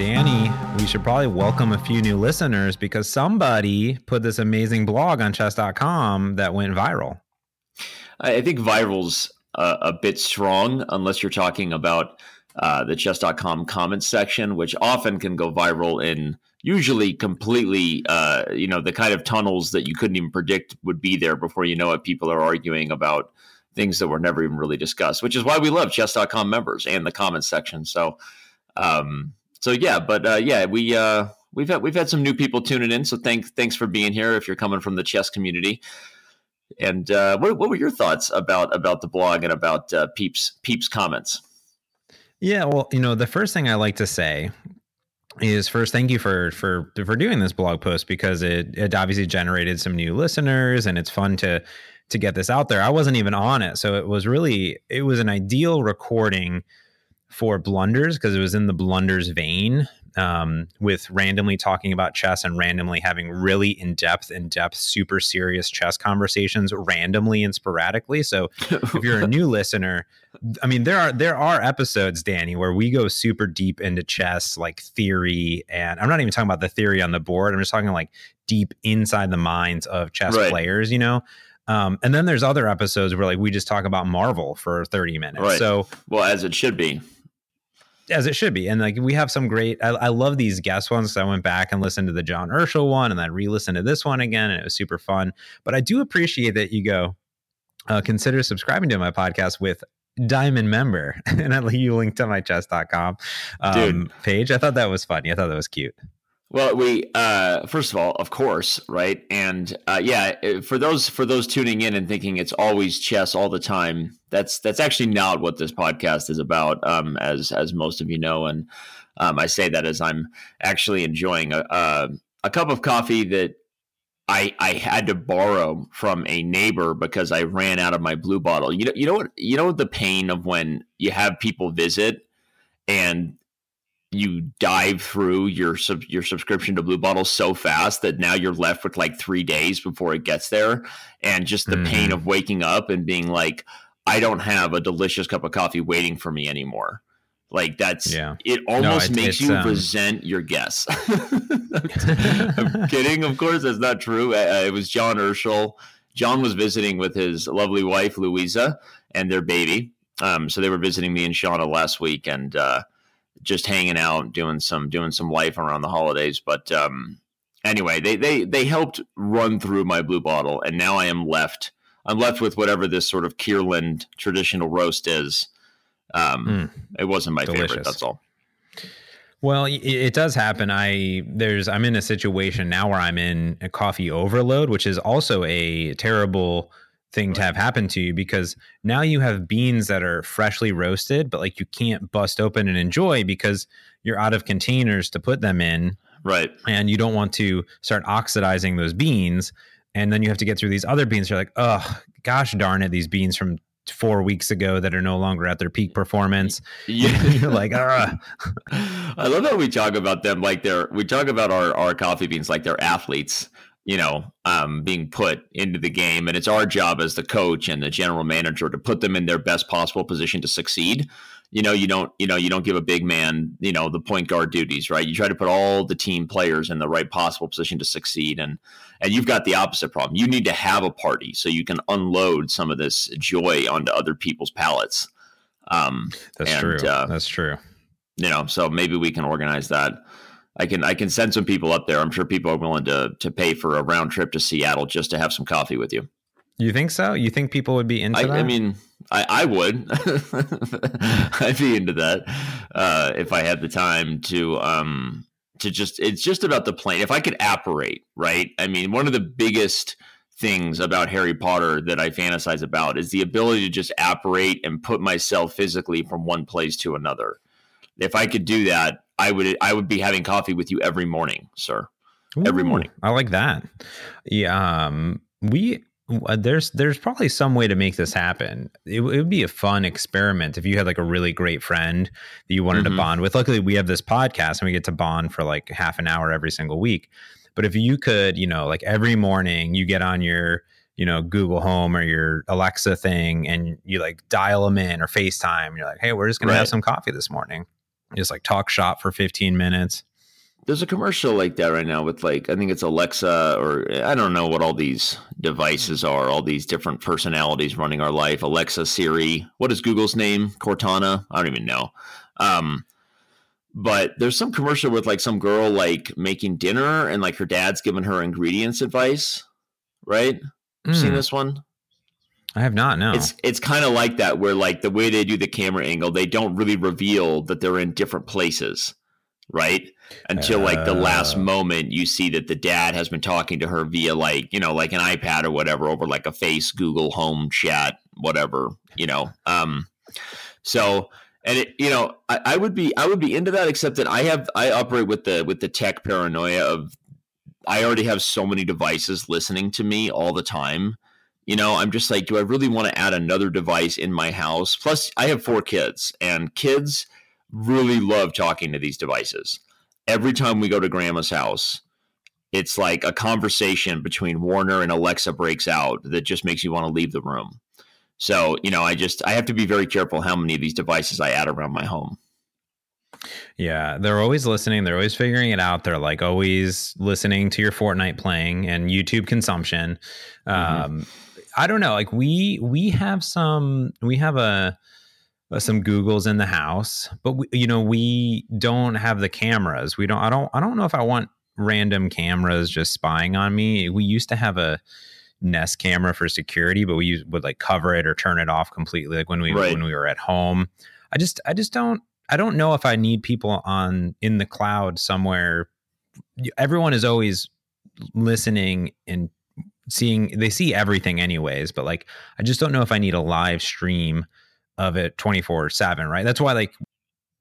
Danny, we should probably welcome a few new listeners because somebody put this amazing blog on chess.com that went viral. I think viral's a, a bit strong unless you're talking about uh, the chess.com comments section, which often can go viral in usually completely, uh, you know, the kind of tunnels that you couldn't even predict would be there before you know it. People are arguing about things that were never even really discussed, which is why we love chess.com members and the comments section. So, um, so yeah, but uh, yeah, we uh, we've had we've had some new people tuning in. So thanks thanks for being here. If you're coming from the chess community, and uh, what what were your thoughts about about the blog and about uh, Peeps Peeps comments? Yeah, well, you know, the first thing I like to say is first thank you for for for doing this blog post because it it obviously generated some new listeners and it's fun to to get this out there. I wasn't even on it, so it was really it was an ideal recording for blunders because it was in the blunders vein um, with randomly talking about chess and randomly having really in depth, in depth, super serious chess conversations randomly and sporadically. So if you're a new listener, I mean there are there are episodes, Danny, where we go super deep into chess, like theory, and I'm not even talking about the theory on the board. I'm just talking like deep inside the minds of chess right. players. You know. Um, and then there's other episodes where like we just talk about Marvel for 30 minutes. Right. So well, as it should be as it should be. And like we have some great, I, I love these guest ones. So I went back and listened to the John Urschel one and then re-listened to this one again, and it was super fun. But I do appreciate that you go uh, consider subscribing to my podcast with diamond member and I you link to my chess.com um, page. I thought that was funny. I thought that was cute. Well, we uh, first of all, of course, right, and uh, yeah, uh, for those for those tuning in and thinking it's always chess all the time, that's that's actually not what this podcast is about, um, as as most of you know, and um, I say that as I'm actually enjoying a, a, a cup of coffee that I I had to borrow from a neighbor because I ran out of my blue bottle. You know, you know what you know the pain of when you have people visit and you dive through your sub, your subscription to Blue Bottle so fast that now you're left with like three days before it gets there, and just the mm-hmm. pain of waking up and being like, I don't have a delicious cup of coffee waiting for me anymore. Like that's yeah. It almost no, it, makes you um... resent your guess. I'm kidding, of course. That's not true. Uh, it was John Urschel. John was visiting with his lovely wife Louisa and their baby. Um, so they were visiting me and Shauna last week, and uh, just hanging out, doing some doing some life around the holidays. But um, anyway, they they they helped run through my blue bottle, and now I am left. I'm left with whatever this sort of Kirkland traditional roast is. Um, mm, it wasn't my delicious. favorite. That's all. Well, it does happen. I there's I'm in a situation now where I'm in a coffee overload, which is also a terrible thing to have happen to you because now you have beans that are freshly roasted, but like you can't bust open and enjoy because you're out of containers to put them in. Right. And you don't want to start oxidizing those beans. And then you have to get through these other beans. You're like, oh, gosh darn it, these beans from four weeks ago that are no longer at their peak performance. Yeah. You're like, ah. I love how we talk about them like they're, we talk about our, our coffee beans like they're athletes you know, um, being put into the game. And it's our job as the coach and the general manager to put them in their best possible position to succeed. You know, you don't, you know, you don't give a big man, you know, the point guard duties, right? You try to put all the team players in the right possible position to succeed. And and you've got the opposite problem. You need to have a party so you can unload some of this joy onto other people's palates. Um, That's and, true. Uh, That's true. You know, so maybe we can organize that. I can I can send some people up there. I'm sure people are willing to to pay for a round trip to Seattle just to have some coffee with you. You think so? You think people would be into I, that? I mean, I, I would. I'd be into that uh, if I had the time to um, to just. It's just about the plane. If I could apparate, right? I mean, one of the biggest things about Harry Potter that I fantasize about is the ability to just apparate and put myself physically from one place to another. If I could do that, I would I would be having coffee with you every morning, sir. Ooh, every morning. I like that. Yeah, um, we uh, there's there's probably some way to make this happen. It, it, would be a fun experiment if you had like a really great friend that you wanted mm-hmm. to bond with. Luckily, we have this podcast and we get to bond for like half an hour every single week. But if you could, you know, like every morning you get on your you know Google Home or your Alexa thing and you like dial them in or FaceTime. You're like, hey, we're just gonna right. have some coffee this morning just like talk shop for 15 minutes. There's a commercial like that right now with like I think it's Alexa or I don't know what all these devices are, all these different personalities running our life. Alexa, Siri, what is Google's name? Cortana? I don't even know. Um, but there's some commercial with like some girl like making dinner and like her dad's giving her ingredients advice, right? Mm. Seen hmm. this one? I have not. No, it's it's kind of like that where like the way they do the camera angle, they don't really reveal that they're in different places, right? Until uh, like the last oh. moment, you see that the dad has been talking to her via like you know like an iPad or whatever over like a Face, Google Home chat, whatever you know. Um, so and it you know I, I would be I would be into that, except that I have I operate with the with the tech paranoia of I already have so many devices listening to me all the time you know, I'm just like, do I really want to add another device in my house? Plus, I have four kids, and kids really love talking to these devices. Every time we go to grandma's house, it's like a conversation between Warner and Alexa breaks out that just makes you want to leave the room. So, you know, I just I have to be very careful how many of these devices I add around my home. Yeah, they're always listening. They're always figuring it out. They're like always listening to your Fortnite playing and YouTube consumption. Mm-hmm. I don't know. Like we we have some we have a, a some Googles in the house, but we, you know we don't have the cameras. We don't. I don't. I don't know if I want random cameras just spying on me. We used to have a Nest camera for security, but we would like cover it or turn it off completely. Like when we right. when we were at home. I just I just don't I don't know if I need people on in the cloud somewhere. Everyone is always listening and seeing they see everything anyways but like i just don't know if i need a live stream of it 24 7 right that's why like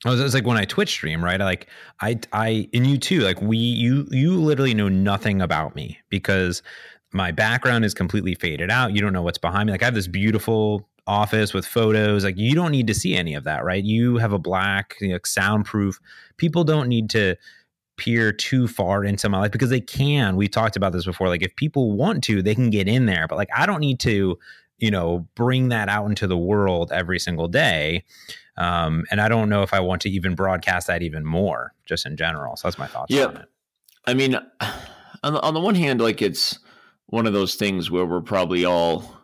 I was, like when I Twitch stream, right? Like I, I, and you too. Like we, you, you literally know nothing about me because my background is completely faded out. You don't know what's behind me. Like I have this beautiful office with photos. Like you don't need to see any of that, right? You have a black, you know, soundproof. People don't need to peer too far into my life because they can. We talked about this before. Like if people want to, they can get in there, but like I don't need to, you know, bring that out into the world every single day. Um, and I don't know if I want to even broadcast that even more, just in general. So that's my thoughts. Yeah, I mean, on the, on the one hand, like it's one of those things where we're probably all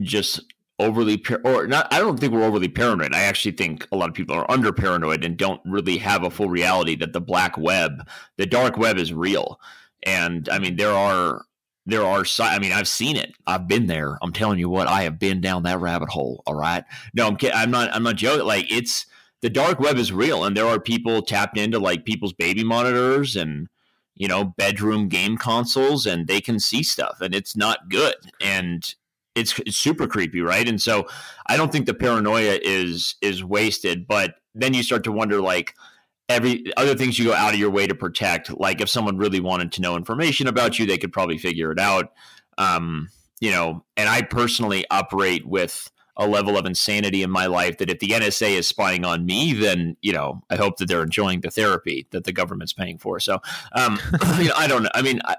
just overly par- or not i don't think we're overly paranoid. I actually think a lot of people are under paranoid and don't really have a full reality that the black web the dark web is real. And i mean there are there are i mean i've seen it. I've been there. I'm telling you what i have been down that rabbit hole all right? No i'm kidding i'm not i'm not joking. Like it's the dark web is real and there are people tapped into like people's baby monitors and you know bedroom game consoles and they can see stuff and it's not good. And it's, it's super creepy, right? And so I don't think the paranoia is is wasted, but then you start to wonder like every other things you go out of your way to protect. Like if someone really wanted to know information about you, they could probably figure it out. Um, you know, and I personally operate with a level of insanity in my life that if the NSA is spying on me, then you know I hope that they're enjoying the therapy that the government's paying for. So, um, you know, I don't know. I mean, I,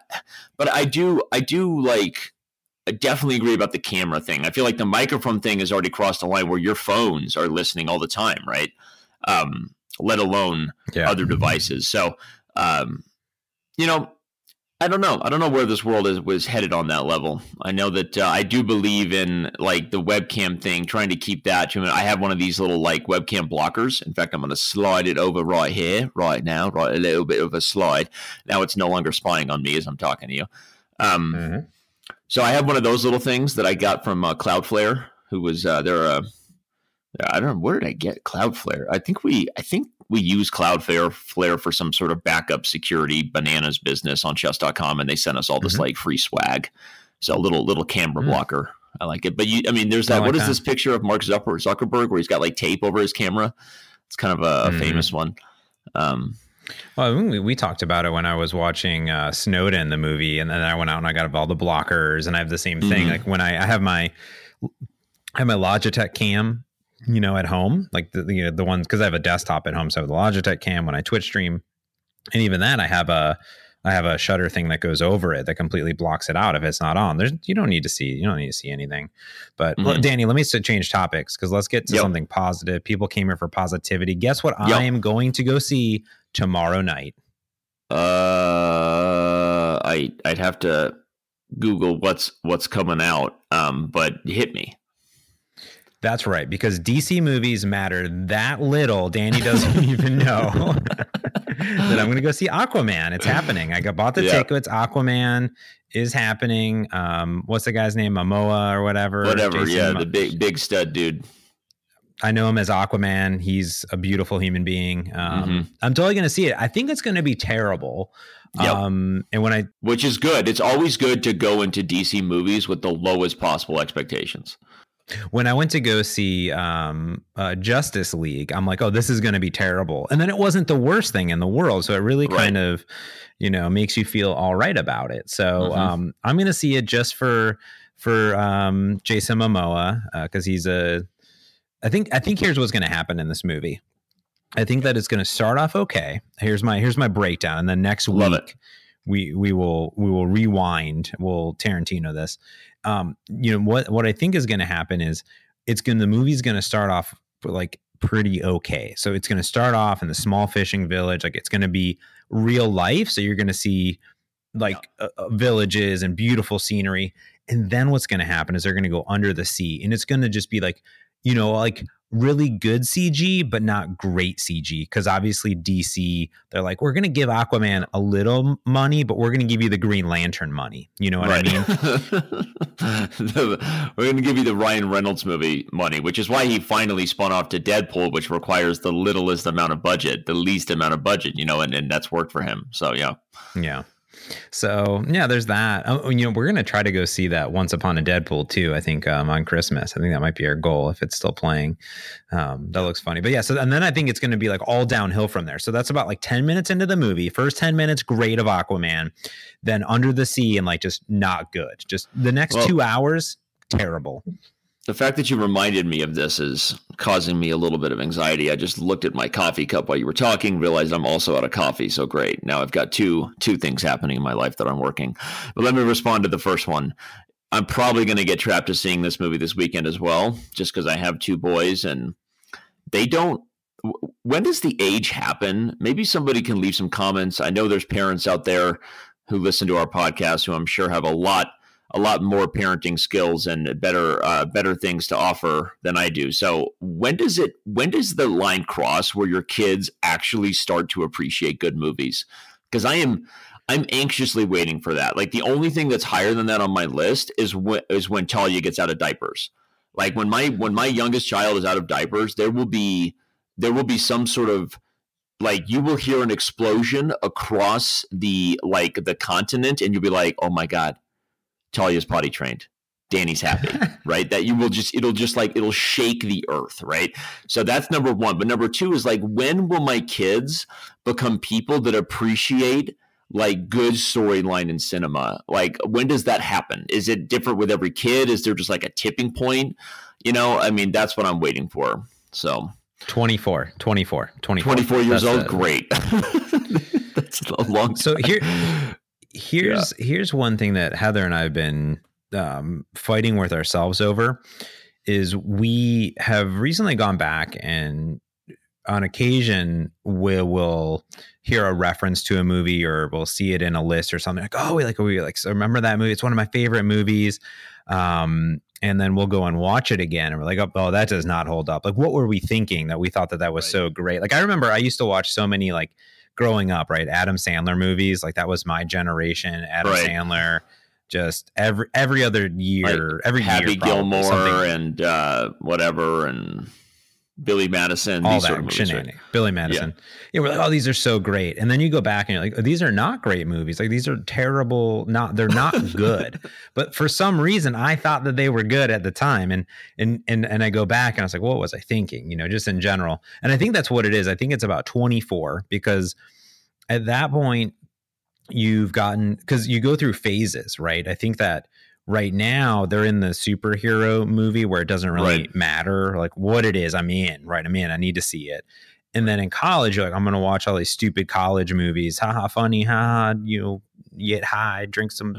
but I do, I do like I definitely agree about the camera thing. I feel like the microphone thing has already crossed the line where your phones are listening all the time, right? Um, let alone yeah. other devices. So, um, you know, I don't know. I don't know where this world is was headed on that level. I know that uh, I do believe in like the webcam thing, trying to keep that. To, I have one of these little like webcam blockers. In fact, I'm going to slide it over right here, right now, right a little bit of a slide. Now it's no longer spying on me as I'm talking to you. Um, mm-hmm so I have one of those little things that I got from uh, Cloudflare, who was uh, they're uh, I don't know where did I get Cloudflare. I think we I think we use Cloudflare Flare for some sort of backup security bananas business on chess.com and they sent us all this mm-hmm. like free swag. So a little little camera mm. blocker. I like it. But you I mean there's that like what is that. this picture of Mark Zuckerberg where he's got like tape over his camera? It's kind of a, mm. famous one. Um, well, we, we talked about it when I was watching uh, Snowden, the movie, and then I went out and I got all the blockers, and I have the same thing. Mm-hmm. Like when I, I have my, I have my Logitech cam, you know, at home, like the the, the ones because I have a desktop at home, so I have the Logitech cam when I Twitch stream, and even that I have a I have a shutter thing that goes over it that completely blocks it out if it's not on. There's you don't need to see you don't need to see anything. But mm-hmm. Danny, let me change topics because let's get to yep. something positive. People came here for positivity. Guess what? Yep. I am going to go see tomorrow night. Uh, I I'd have to Google what's what's coming out. Um, but hit me. That's right, because DC movies matter that little. Danny doesn't even know that I'm going to go see Aquaman. It's happening. I got bought the yeah. tickets. Aquaman is happening. Um, what's the guy's name? Momoa or whatever. Whatever. Jason yeah, the big big stud dude. I know him as Aquaman. He's a beautiful human being. Um, mm-hmm. I'm totally going to see it. I think it's going to be terrible. Yep. Um, and when I, which is good. It's always good to go into DC movies with the lowest possible expectations when I went to go see um, uh, Justice League, I'm like, oh, this is going to be terrible. And then it wasn't the worst thing in the world. So it really right. kind of, you know, makes you feel all right about it. So mm-hmm. um, I'm going to see it just for for um, Jason Momoa because uh, he's a. I think I think here's what's going to happen in this movie. I think that it's going to start off okay. Here's my here's my breakdown, and then next Love week. It we we will we will rewind we'll tarantino this um, you know what what I think is going to happen is it's going the movie's going to start off like pretty okay. So it's going to start off in the small fishing village, like it's going to be real life. So you're going to see like yeah. uh, villages and beautiful scenery, and then what's going to happen is they're going to go under the sea, and it's going to just be like you know like really good CG, but not great CG. Because obviously DC, they're like, we're going to give Aquaman a little money, but we're going to give you the Green Lantern money. You know what right. I mean? we're going to give you the Ryan Reynolds movie money, which is why he finally spun off to Deadpool, which requires the littlest amount of budget, the least amount of budget, you know, and, and that's worked for him. So, yeah. Yeah. So yeah, there's that. Oh, you know, we're gonna try to go see that Once Upon a Deadpool too. I think um, on Christmas. I think that might be our goal if it's still playing. Um, that looks funny. But yeah, so and then I think it's gonna be like all downhill from there. So that's about like ten minutes into the movie. First ten minutes, great of Aquaman. Then Under the Sea and like just not good. Just the next well, two hours, terrible the fact that you reminded me of this is causing me a little bit of anxiety. I just looked at my coffee cup while you were talking, realized I'm also out of coffee. So great. Now I've got two two things happening in my life that I'm working. But let me respond to the first one. I'm probably going to get trapped to seeing this movie this weekend as well, just because I have two boys and they don't. When does the age happen? Maybe somebody can leave some comments. I know there's parents out there who listen to our podcast who I'm sure have a lot a lot more parenting skills and better uh, better things to offer than I do. So when does it when does the line cross where your kids actually start to appreciate good movies? Because I am I'm anxiously waiting for that. Like the only thing that's higher than that on my list is when is when Talia gets out of diapers. Like when my when my youngest child is out of diapers, there will be there will be some sort of like you will hear an explosion across the like the continent and you'll be like, "Oh my god, Talia's potty trained. Danny's happy, right? That you will just, it'll just like, it'll shake the earth, right? So that's number one. But number two is like, when will my kids become people that appreciate like good storyline in cinema? Like, when does that happen? Is it different with every kid? Is there just like a tipping point? You know, I mean, that's what I'm waiting for. So 24, 24, 24. 24 years that's old. great. that's a long time. So here, here's yeah. here's one thing that Heather and I have been um, fighting with ourselves over is we have recently gone back and on occasion we will hear a reference to a movie or we'll see it in a list or something like oh we like we like so remember that movie it's one of my favorite movies um, and then we'll go and watch it again and we're like oh, oh, that does not hold up like what were we thinking that we thought that that was right. so great like i remember i used to watch so many like growing up, right? Adam Sandler movies, like that was my generation. Adam right. Sandler, just every every other year, like every Happy year, Gilmore and uh, whatever, and Billy Madison, all that movies, right? Billy Madison. Yeah. yeah, we're like, oh, these are so great. And then you go back and you're like, oh, these are not great movies. Like these are terrible. Not they're not good. but for some reason, I thought that they were good at the time. And and and and I go back and I was like, what was I thinking? You know, just in general. And I think that's what it is. I think it's about 24 because at that point you've gotten because you go through phases, right? I think that right now they're in the superhero movie where it doesn't really right. matter like what it is i'm in right i'm in i need to see it And then in college, you're like, I'm gonna watch all these stupid college movies. Haha, funny, haha, you know, get high, drink some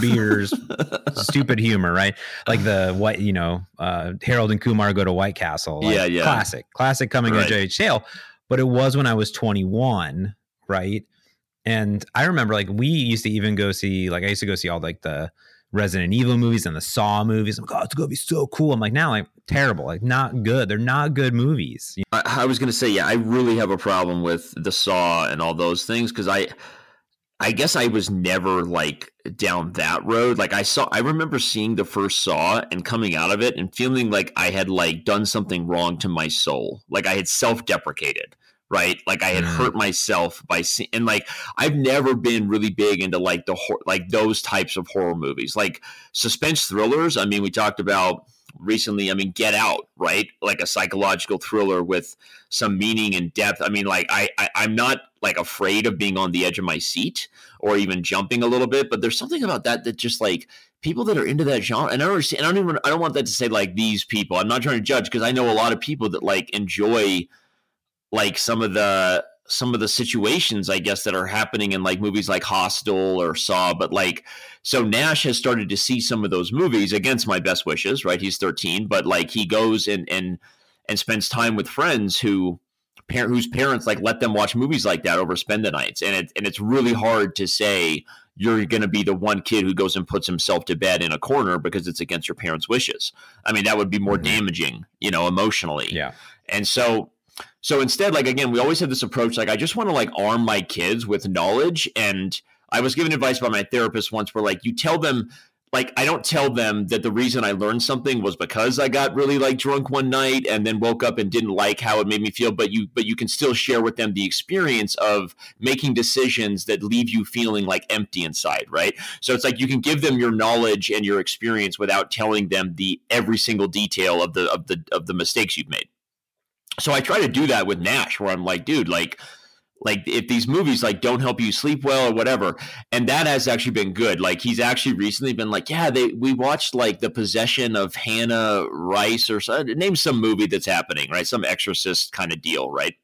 beers, stupid humor, right? Like the what you know, uh, Harold and Kumar go to White Castle. Like, Yeah, yeah. Classic, classic coming Right. of age tale. But it was when I was 21, right? And I remember like we used to even go see like I used to go see all like the Resident Evil movies and the Saw movies. I'm like, oh, it's gonna be so cool. I'm like, now like terrible, like not good. They're not good movies. I, I was gonna say, yeah, I really have a problem with the Saw and all those things because I, I guess I was never like down that road. Like I saw, I remember seeing the first Saw and coming out of it and feeling like I had like done something wrong to my soul, like I had self-deprecated. Right, like I had Mm. hurt myself by seeing, and like I've never been really big into like the hor- like those types of horror movies, like suspense thrillers. I mean, we talked about recently. I mean, Get Out, right? Like a psychological thriller with some meaning and depth. I mean, like I, I I'm not like afraid of being on the edge of my seat or even jumping a little bit, but there's something about that that just like people that are into that genre. And I don't understand. I don't even. I don't want that to say like these people. I'm not trying to judge because I know a lot of people that like enjoy like some of the some of the situations I guess that are happening in like movies like Hostel or Saw, but like so Nash has started to see some of those movies against my best wishes, right? He's 13, but like he goes and and and spends time with friends who parent whose parents like let them watch movies like that over spend the nights. And it and it's really hard to say you're going to be the one kid who goes and puts himself to bed in a corner because it's against your parents' wishes. I mean, that would be more Mhm. damaging, you know, emotionally. yeah, And so so instead, like again, we always have this approach, like I just want to like arm my kids with knowledge. And I was given advice by my therapist once where like you tell them like I don't tell them that the reason I learned something was because I got really like drunk one night and then woke up and didn't like how it made me feel, but you but you can still share with them the experience of making decisions that leave you feeling like empty inside, right? So it's like you can give them your knowledge and your experience without telling them the every single detail of the of the of the mistakes you've made so I try to do that with Nash, where I'm like, dude, like, like if these movies like don't help you sleep well or whatever, and that has actually been good. Like he's actually recently been like, yeah, they we watched like the possession of Hannah Rice or so, name some movie that's happening, right? Some exorcist kind of deal, right?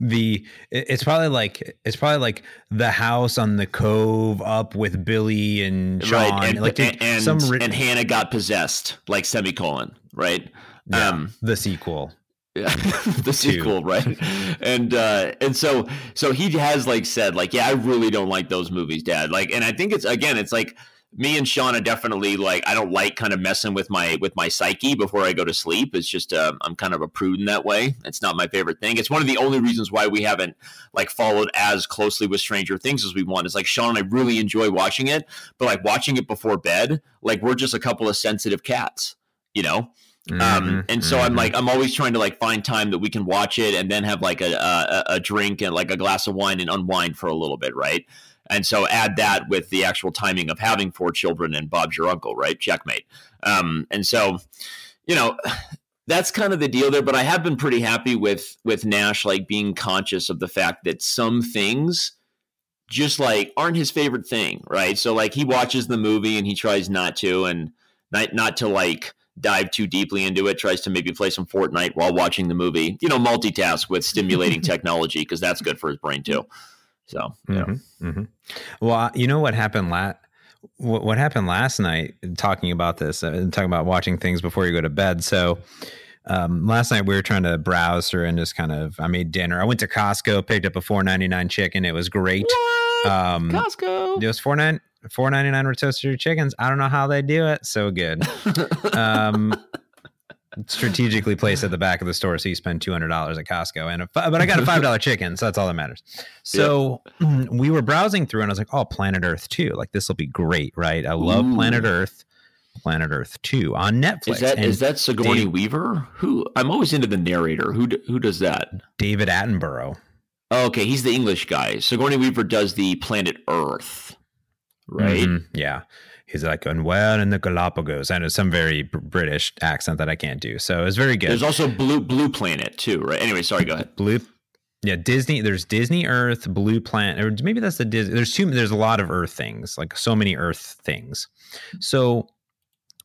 the it's probably like it's probably like the house on the cove up with Billy and Sean. right, and like and and, ri- and Hannah got possessed, like semicolon, right? yeah, um, the sequel. Yeah, the sequel, right? And uh and so so he has like said like, yeah, I really don't like those movies, Dad. Like, and I think it's again, it's like me and Sean are definitely like I don't like kind of messing with my with my psyche before I go to sleep. It's just uh, I'm kind of a prude in that way. It's not my favorite thing. It's one of the only reasons why we haven't like followed as closely with Stranger Things as we want. It's like Sean and I really enjoy watching it, but like watching it before bed, like we're just a couple of sensitive cats, you know. Um, Mhm, and so I'm mhm. like, I'm always trying to like find time that we can watch it and then have like a, a a drink and like a glass of wine and unwind for a little bit, right? And so add that with the actual timing of having four children and Bob's your uncle, right? Checkmate. Um, and so, you know, that's kind of the deal there. But I have been pretty happy with with Nash like being conscious of the fact that some things just like aren't his favorite thing, right? So like he watches the movie and he tries not to and not not to like dive too deeply into it, tries to maybe play some Fortnite while watching the movie. You know, multitask with stimulating technology because that's good for his brain too. So, yeah. Mhm, mhm. Well, you know what happened last. What, what happened last night? Talking about this, uh, talking about watching things before you go to bed. So, um, last night we were trying to browse through and just kind of. I made dinner. I went to Costco, picked up a four ninety nine chicken. It was great. What? Um, Costco. it was four nine four ninety nine rotisserie chickens. I don't know how they do it. So good. Um, strategically placed at the back of the store, so you spend two hundred dollars at Costco, and a, but I got a five dollar chicken, so that's all that matters. So we were browsing through, and I was like, "Oh, Planet Earth two, like this will be great, right? I love Ooh. Planet Earth, Planet Earth two on Netflix." is that is that Sigourney Dave- Weaver? Who I'm always into the narrator. Who who does that? David Attenborough? Oh, okay, he's the English guy. Sigourney Weaver does the Planet Earth, right? Mhm, yeah. He's like, and well, in the Galapagos, and it's some very br- British accent that I can't do. So it's very good. There's also Blue Blue Planet too, right? Anyway, sorry, go ahead. Blue. Yeah, Disney. There's Disney Earth, Blue Planet, or maybe that's the Disney. There's two. There's a lot of Earth things, like so many Earth things. So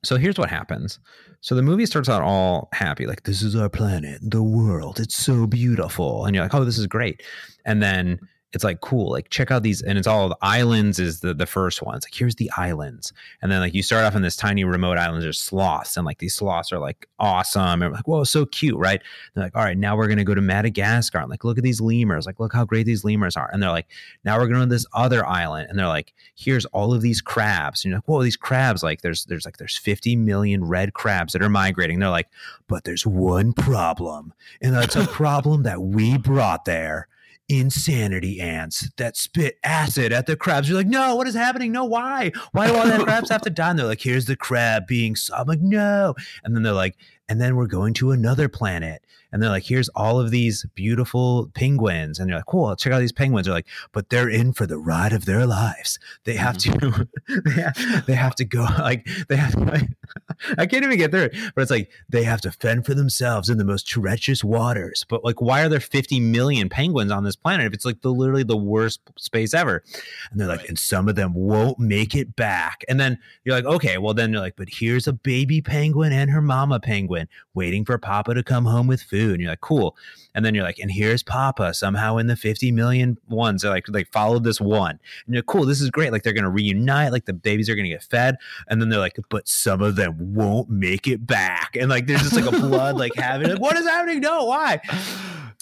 So here's what happens. So the movie starts out all happy, like, this is our planet, the world. It's so beautiful. And you're like, oh, this is great. And then it's like cool like check out these and it's all the islands is the the first one. It's like here's the islands. And then like you start off in this tiny remote island there's sloths and like these sloths are like awesome. And like whoa so cute right? They're like all right now we're gonna go to madagascar and like look at these lemurs. Like look how great these lemurs are. And they're like now we're going to this other island and they're like here's all of these crabs. And you're like whoa these crabs like there's there's like there's 50 million red crabs that are migrating. They're like but there's one problem and that's a problem that we brought there insanity ants that spit acid at the crabs. You're like, no, what is happening? No, why? Why do all the crabs have to die? And they're like, here's the crab being. I'm like, no. And then they're like, and then we're going to another planet. And they're like here's all of these beautiful penguins. And you're like cool check out these penguins. They're like but they're in for the ride of their lives. They have mm-hmm. to they, have, they have to go like they have to, i can't even get there. but it's like they have to fend for themselves in the most treacherous waters. But like why are there 50 million penguins on this planet if it's like the literally the worst space ever? And they're like right. and some of them won't make it back. And then you're like okay well then you're like but here's a baby penguin and her mama penguin waiting for papa to come home with food. And you're like, cool. And then you're like, and here's Papa somehow in the 50 million ones. They're like, like followed this one. And you're cool. This is great. Like they're going to reunite. Like the babies are going to get fed. And then they're like, but some of them won't make it back. And like, there's just like a blood like having like, what is happening? No, why?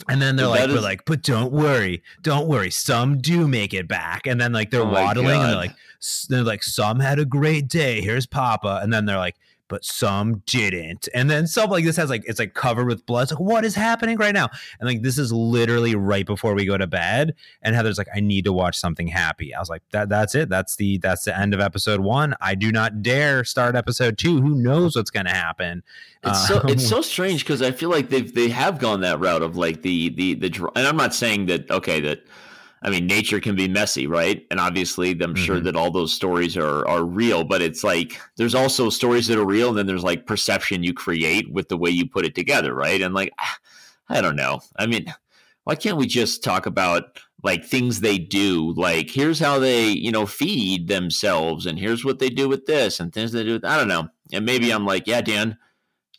And then they're like, is- we're like, but don't worry, don't worry. Some do make it back. And then like they're oh waddling and they're like, they're like, some had a great day. Here's Papa. And then they're like, but some didn't. And then stuff like this has like it's like covered with blood. It's like, what is happening right now? And like this is literally right before we go to bed. And Heather's like, I need to watch something happy. I was like, that that's it. That's the that's the end of episode one. I do not dare start episode two. Who knows what's gonna happen? It's so um, it's so strange because I feel like they've they have gone that route of like the the the and I'm not saying that okay that I mean, nature can be messy, right? And obviously, I'm mm-hmm. sure that all those stories are are real, but it's like there's also stories that are real, and then there's like perception you create with the way you put it together, right? And like, I don't know. I mean, why can't we just talk about like things they do? Like, here's how they, you know, feed themselves, and here's what they do with this, and things they do. With, I don't know. And maybe I'm like, yeah, Dan,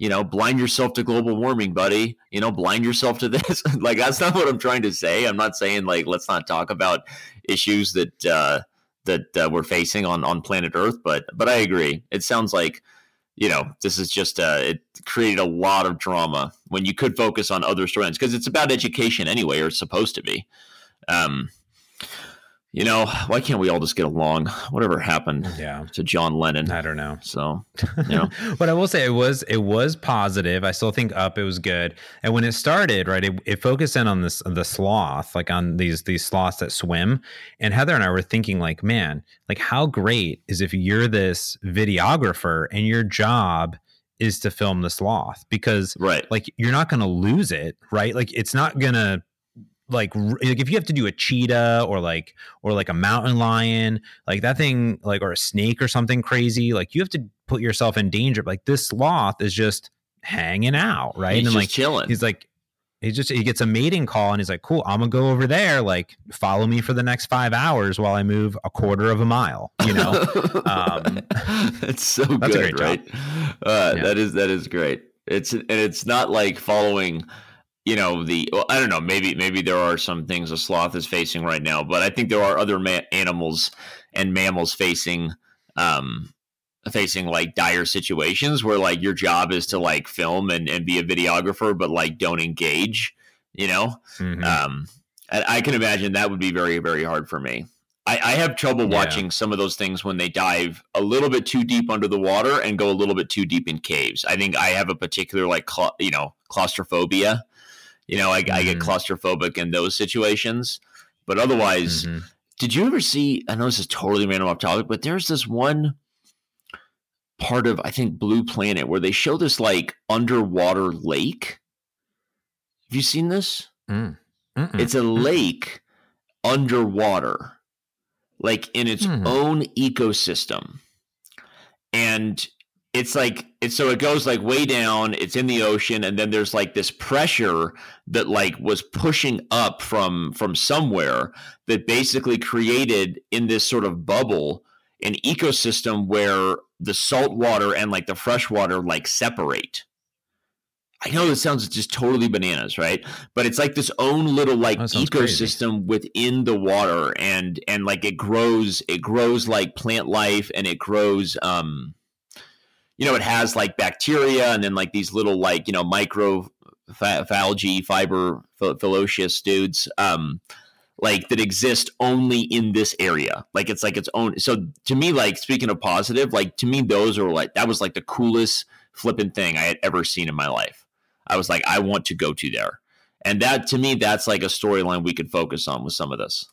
you know, blind yourself to global warming, buddy. You know, blind yourself to this. like that's not what I'm trying to say. I'm not saying like let's not talk about issues that uh, that uh, we're facing on on planet Earth. But but I agree. It sounds like you know this is just uh, it created a lot of drama when you could focus on other storylines because it's about education anyway, or it's supposed to be. Um, you know, why can't we all just get along? Whatever happened yeah. to John Lennon? I don't know. So, you know. but I will say it was it was positive. I still think up it was good. And when it started, right, it, it focused in on this the sloth, like on these these sloths that swim. And Heather and I were thinking, like, man, like how great is if you're this videographer and your job is to film the sloth because right like you're not going to lose it right like it's not going to like like if you have to do a cheetah or like or like a mountain lion like that thing like or a snake or something crazy like you have to put yourself in danger. Like this sloth is just hanging out right? He's and like chilling. he's like he just he gets a mating call and he's like cool i'm gonna go over there like follow me for the next five hours while i move a quarter of a mile you know? Um it's so good right? Uh, yeah. that is that is great. It's and it's not like following you know the well, i don't know maybe maybe there are some things a sloth is facing right now but i think there are other ma- animals and mammals facing um facing like dire situations where like your job is to like film and, and be a videographer but like don't engage you know mm-hmm. um and i can imagine that would be very very hard for me I, I have trouble yeah. watching some of those things when they dive a little bit too deep under the water and go a little bit too deep in caves. I think I have a particular like cla- you know claustrophobia you know, I, mm-hmm. I, get mm-hmm. claustrophobic in those situations. But otherwise, mm-hmm. did you ever see? I know this is totally random off topic, but there's this one part of I think Blue Planet where they show this like underwater lake. Have you seen this? Mm. It's a lake underwater, like in its mm. own ecosystem. And it's like it's so it goes like way down it's in the ocean and then there's like this pressure that like was pushing up from from somewhere that basically created in this sort of bubble an ecosystem where the salt water and like the fresh water like separate. I know this sounds just totally bananas, right? But it's like this own little like ecosystem crazy. within the water and and like it grows it grows like plant life and it grows um you know it has like bacteria and then like these little like you know micro algae fiber phylloceous dudes um like that exist only in this area. Like it's like its own. So to me, like speaking of positive, like to me, those are like that was like the coolest flipping thing I had ever seen in my life. I was like, I want to go to there. And that to me, that's like a storyline we could focus on with some of this.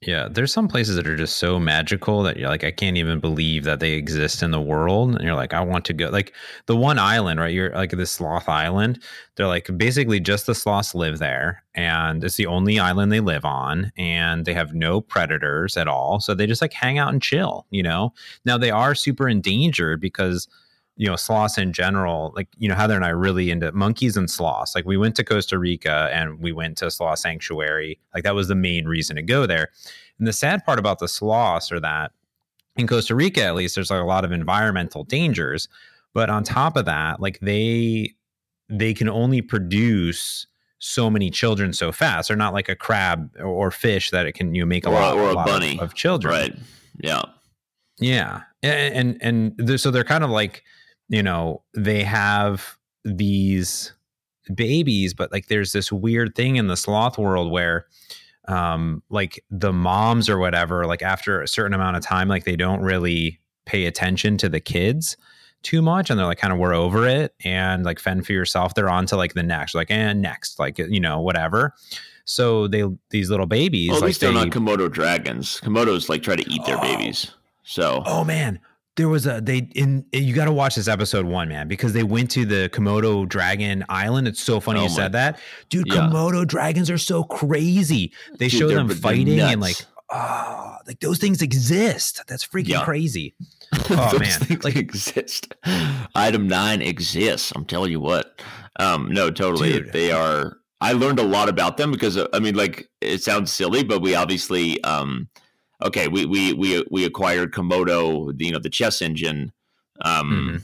Yeah, there's some places that are just so magical that you're like, I can't even believe that they exist in the world. And you're like, I want to go. Like the one island, right? You're like this sloth island. They're like basically just the sloths live there, and it's the only island they live on, and they have no predators at all. So they just like hang out and chill. You know. Now they are super endangered because you know sloths in general like you know heather and i are really into monkeys and sloths. Like we went to costa rica and we went to sloth sanctuary. Like that was the main reason to go there. And the sad part about the sloths are that in costa rica at least there's like a lot of environmental dangers. But on top of that like they they can only produce so many children so fast. They're not like a crab or fish that it can you know, make a or, lot, or a, a lot bunny. Of, of children. Right. Yeah. Yeah. And and, and so they're kind of like you know, they have these babies, but like there's this weird thing in the sloth world where um like the moms or whatever, like after a certain amount of time, like they don't really pay attention to the kids too much and they're like kind of we're over it and like fend for yourself they're on to like the next like and next like you know whatever. So they these little babies well, at like least they're not komodo dragons. Komodos like try to eat their oh, babies so oh man there was a they in you got to watch this episode one man because they went to the komodo dragon island. It's so funny oh you said that. Dude yeah. komodo dragons are so crazy. They dude, show them fighting and like oh like those things exist. That's freaking yeah. crazy. Oh man. like exist. Item nine exists i'm telling you what. Um no totally. Dude. they are i learned a lot about them because i mean like it sounds silly but we obviously um okay, we we we we acquired Komodo, you know, the chess engine. Um, mm-hmm.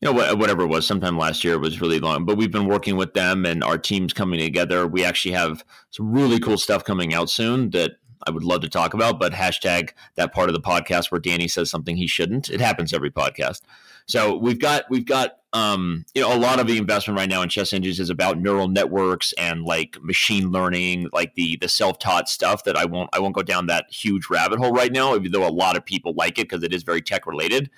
You know, whatever it was, sometime last year it was really long, but we've been working with them and our team's coming together. We actually have some really cool stuff coming out soon that I would love to talk about, but hashtag that part of the podcast where Danny says something he shouldn't. It happens every podcast. So we've got we've got um, you know a lot of the investment right now in chess engines is about neural networks and like machine learning, like the the self taught stuff that I won't I won't go down that huge rabbit hole right now, even though a lot of people like it because it is very tech related.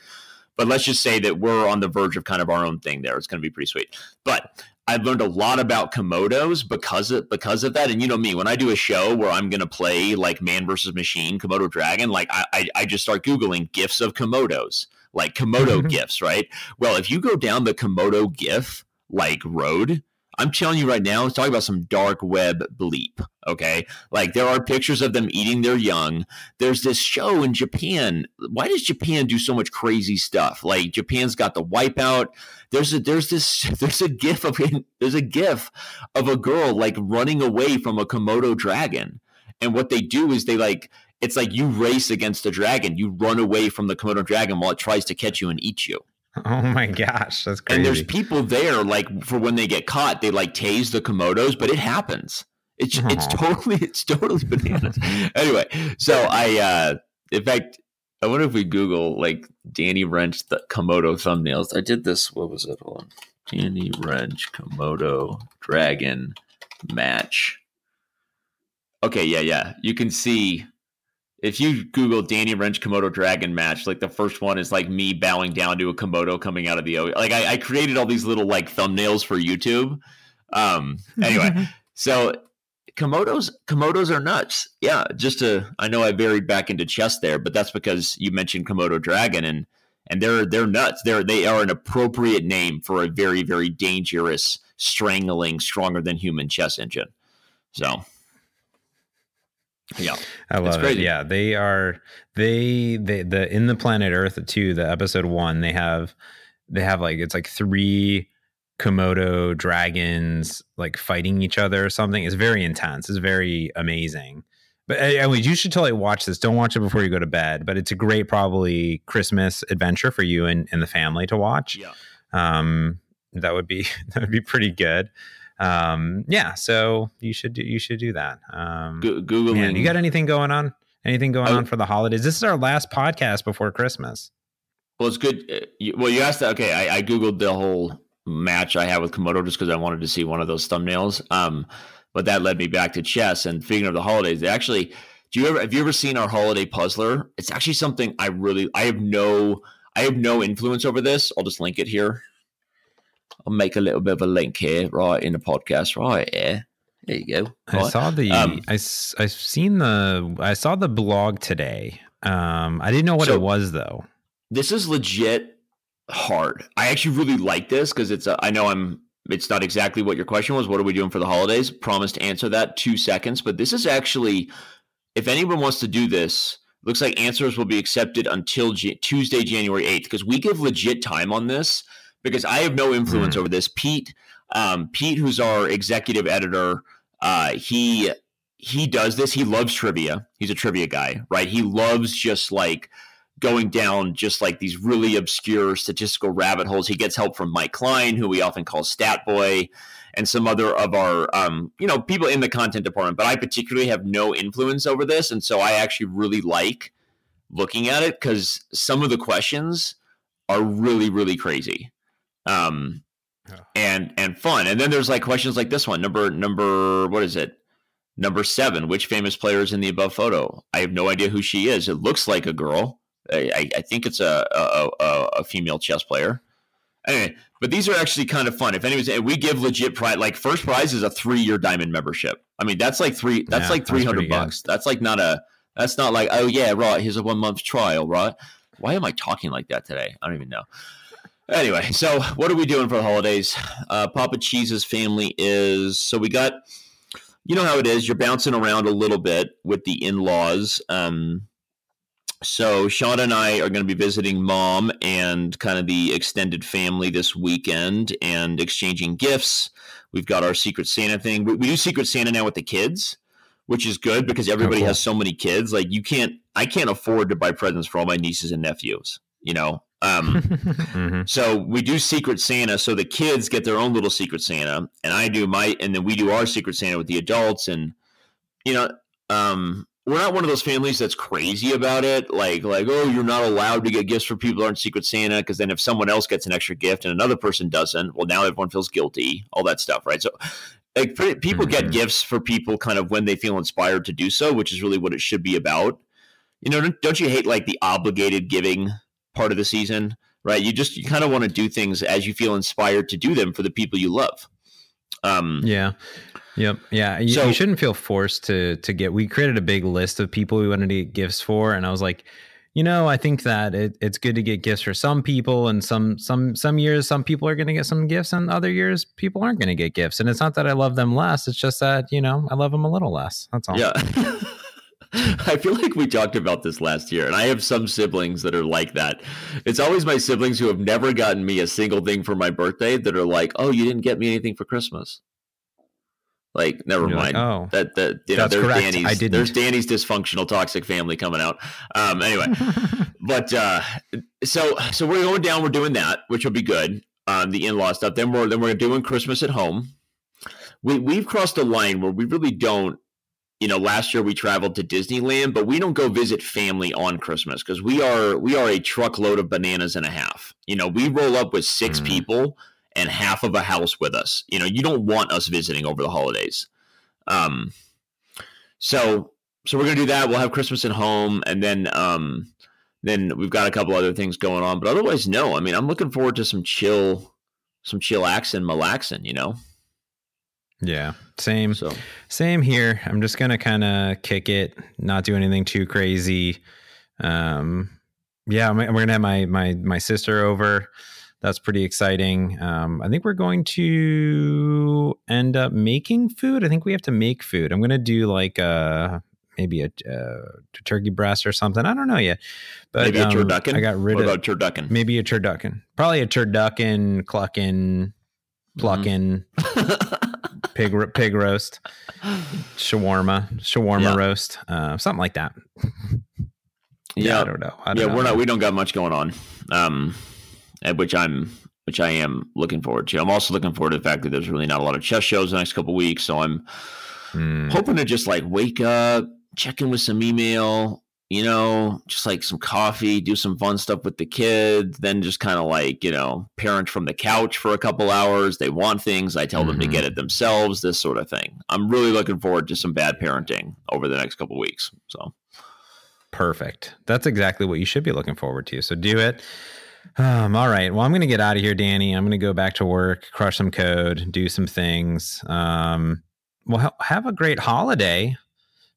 But let's just say that we're on the verge of kind of our own thing there. It's going to be pretty sweet. But I've learned a lot about Komodos because of because of that. And you know me, when I do a show where I'm gonna play like man versus machine, Komodo Dragon, like I, I, I just start Googling gifs of Komodos like Komodo mm-hmm. gifs, right? Well, if you go down the Komodo gif like road, I'm telling you right now, it's talking about some dark web bleep. Okay. Like there are pictures of them eating their young. There's this show in Japan. Why does Japan do so much crazy stuff? Like Japan's got the wipeout. There's a there's this there's a gif of there's a gif of a girl like running away from a Komodo dragon. And what they do is they like it's like you race against a dragon. You run away from the Komodo dragon while it tries to catch you and eat you. Oh my gosh, that's crazy. And there's people there, like for when they get caught, they like tase the komodos, but it happens. It's Aww. it's totally it's totally bananas. anyway, so I uh in fact I wonder if we Google like Danny Rensch the Komodo thumbnails. I did this. What was it? Hold on. Danny Rensch Komodo Dragon match. Okay, yeah, yeah. You can see if you Google Danny Rensch Komodo Dragon match, like the first one is like me bowing down to a Komodo coming out of the O Like I, I created all these little like thumbnails for YouTube. Um, anyway, so Komodos Komodos are nuts. Yeah, just to I know I varied back into chess there, but that's because you mentioned Komodo Dragon and and they're they're nuts. They're they are an appropriate name for a very very dangerous, strangling, stronger than human chess engine. So yeah, I love it. Yeah, they are they they the in the planet Earth too. The episode one they have they have like it's like three Komodo dragons like fighting each other or something. It's very intense. It's very amazing. But anyways, you should totally watch this. Don't watch it before you go to bed. But it's a great, probably Christmas adventure for you and, and the family to watch. Yeah. Um, that would be that would be pretty good. Um, yeah. So you should do you should do that. Um, Go- Googling. man, you got anything going on? Anything going Oh. on for the holidays? This is our last podcast before Christmas. Well, it's good. uh, Well, you asked that. Okay, I, I googled the whole match I had with Komodo just because I wanted to see one of those thumbnails. Um, but that led me back to chess. And speaking of the holidays, they actually, do you ever have you ever seen our holiday puzzler? It's actually something I really I have no I have no influence over this. I'll just link it here. I'll make a little bit of a link here, right in the podcast, right here. There you go. I saw the Um, I I've seen the I saw the blog today. Um, I didn't know what So- it was though. this is legit hard. I actually really like this because it's. A, I know I'm. It's not exactly what your question was. What are we doing for the holidays? Promise to answer that two seconds. But this is actually, if anyone wants to do this, looks like answers will be accepted until J- Tuesday, January eighth, because we give legit time on this. Because I have no influence over this. Pete, um, Pete, who's our executive editor, uh, he he does this. He loves trivia. He's a trivia guy, right? He loves just like going down just like these really obscure statistical rabbit holes. He gets help from Mike Klein, who we often call Stat Boy, and some other of our um, you know people in the content department. But I particularly have no influence over this, and so I actually really like looking at it because some of the questions are really really crazy. Um, Yeah. and and fun. And then there's like questions like this one, number number what is it? Number seven, which famous player is in the above photo? I have no idea who she is. It looks like a girl. I, I- think it's a, a, a, a female chess player. Anyway, but these are actually kind of fun. If anyone's, and we give legit prize. Like first prize is a three year diamond membership. I mean, that's like three. That's Yeah, like three hundred pretty good. bucks. That's like not a. That's not like oh yeah right. Here's a one month trial right. Why am I talking like that today? I don't even know. Anyway, so what are we doing for the holidays? Uh, Papa Cheese's family is so we got. You know how it is. You're bouncing around a little bit with the in laws. Um, so Sean and I are going to be visiting mom and kind of the extended family this weekend and exchanging gifts. We've got our Secret Santa thing. We, we do Secret Santa now with the kids, which is good because everybody cool. has so many kids. Like you can't, I can't afford to buy presents for all my nieces and nephews. You know, um, Mhm. so we do Secret Santa. So the kids get their own little Secret Santa, and I do my, and then we do our Secret Santa with the adults. And you know, um, we're not one of those families that's crazy about it. Like, like, oh, you're not allowed to get gifts for people who aren't Secret Santa, because then if someone else gets an extra gift and another person doesn't, well, now everyone feels guilty. All that stuff, right? So. Like people get Mhm. gifts for people kind of when they feel inspired to do so, which is really what it should be about. You know, don't- don't you hate like the obligated giving part of the season? right? You just you kind of want to do things as you feel inspired to do them for the people you love. Um, Yeah. Yep. Yeah. You, So- you shouldn't feel forced to to get. We created a big list of people we wanted to get gifts for, and I was like, you know, I think that it, it's good to get gifts for some people, and some some some years some people are going to get some gifts, and other years people aren't going to get gifts. And it's not that I love them less; it's just that you know I love them a little less. That's all. Yeah. I feel like we talked about this last year, and I have some siblings that are like that. It's always my siblings who have never gotten me a single thing for my birthday that are like, "Oh, you didn't get me anything for Christmas." Like, never You're like, mind. oh, that that you know, That's there's correct. Danny's I didn't. there's Danny's dysfunctional toxic family coming out. Um, anyway, but uh, so so we're going down. We're doing that, which will be good. Um, the in law stuff. Then we're then we're doing Christmas at home. We we've crossed a line where we really don't. You know, last year we traveled to Disneyland, but we don't go visit family on Christmas because we are we are a truckload of bananas and a half. You know, we roll up with six Mm. people and half of a house with us. You know, you don't want us visiting over the holidays. Um, so so we're gonna do that. We'll have Christmas at home, and then um, then we've got a couple other things going on. But otherwise, no. I mean, I'm looking forward to some chill, some chillaxing, malaxing. You know. Yeah. Same. So Same here. I'm just gonna kind of kick it, not do anything too crazy. Um, yeah, I'm- we're gonna have my my my sister over. That's pretty exciting. Um, I think we're going to end up making food. I think we have to make food. I'm gonna do like uh maybe a, uh turkey breast or something. I don't know yet, but Maybe a um, turducken? I got rid what of about turducken? maybe a turducken, probably a turducken, clucking plucking pig ro- pig roast, shawarma, shawarma Yeah. roast, uh, something like that. Yeah, I don't know. I don't yeah, know. we're not. We don't got much going on, um, and which I'm, which I am looking forward to. I'm also looking forward to the fact that there's really not a lot of chess shows the next couple weeks, so I'm Hmm. hoping to just like wake up, check in with some email, you know, just like some coffee, do some fun stuff with the kids, then just kind of like you know, parent from the couch for a couple hours. They want things, I tell them to get it themselves. This sort of thing. I'm really looking forward to some bad parenting over the next couple weeks. So. Perfect. That's exactly what you should be looking forward to. So do it. Um, all right. Well, I'm going to get out of here, Danny. I'm going to go back to work, crush some code, do some things. Um, well, ha- have a great holiday.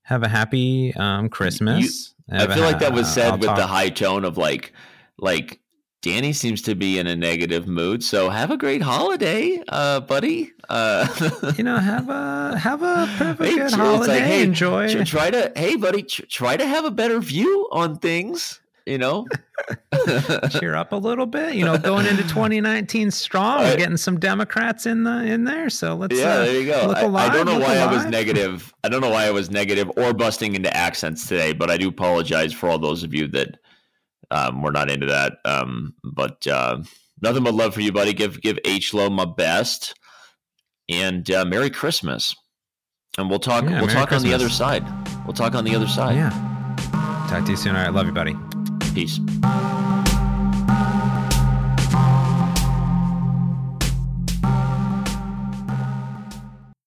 Have a happy um, Christmas. I feel like that was uh, said I'll with the high tone of like, like Danny seems to be in a negative mood. So have a great holiday, uh, buddy. Uh, you know, have a have a perfect Hey, good it's like, holiday. hey, Enjoy. try to, hey, buddy, try to have a better view on things. You know, cheer up a little bit. You know, going into 2019 strong, I- we're getting some Democrats in the in there. So let's yeah, uh, there you go. look I, I don't know look why I was negative. I don't know why I was negative or busting into accents today, but I do apologize for all those of you that um, were not into that. Um, but uh, nothing but love for you, buddy. Give give H Low my best, and uh, Merry Christmas. And we'll talk. Yeah, we'll Merry talk on the other side. We'll talk on the other side. yeah. Talk to you soon. All right, love you, buddy. Peace.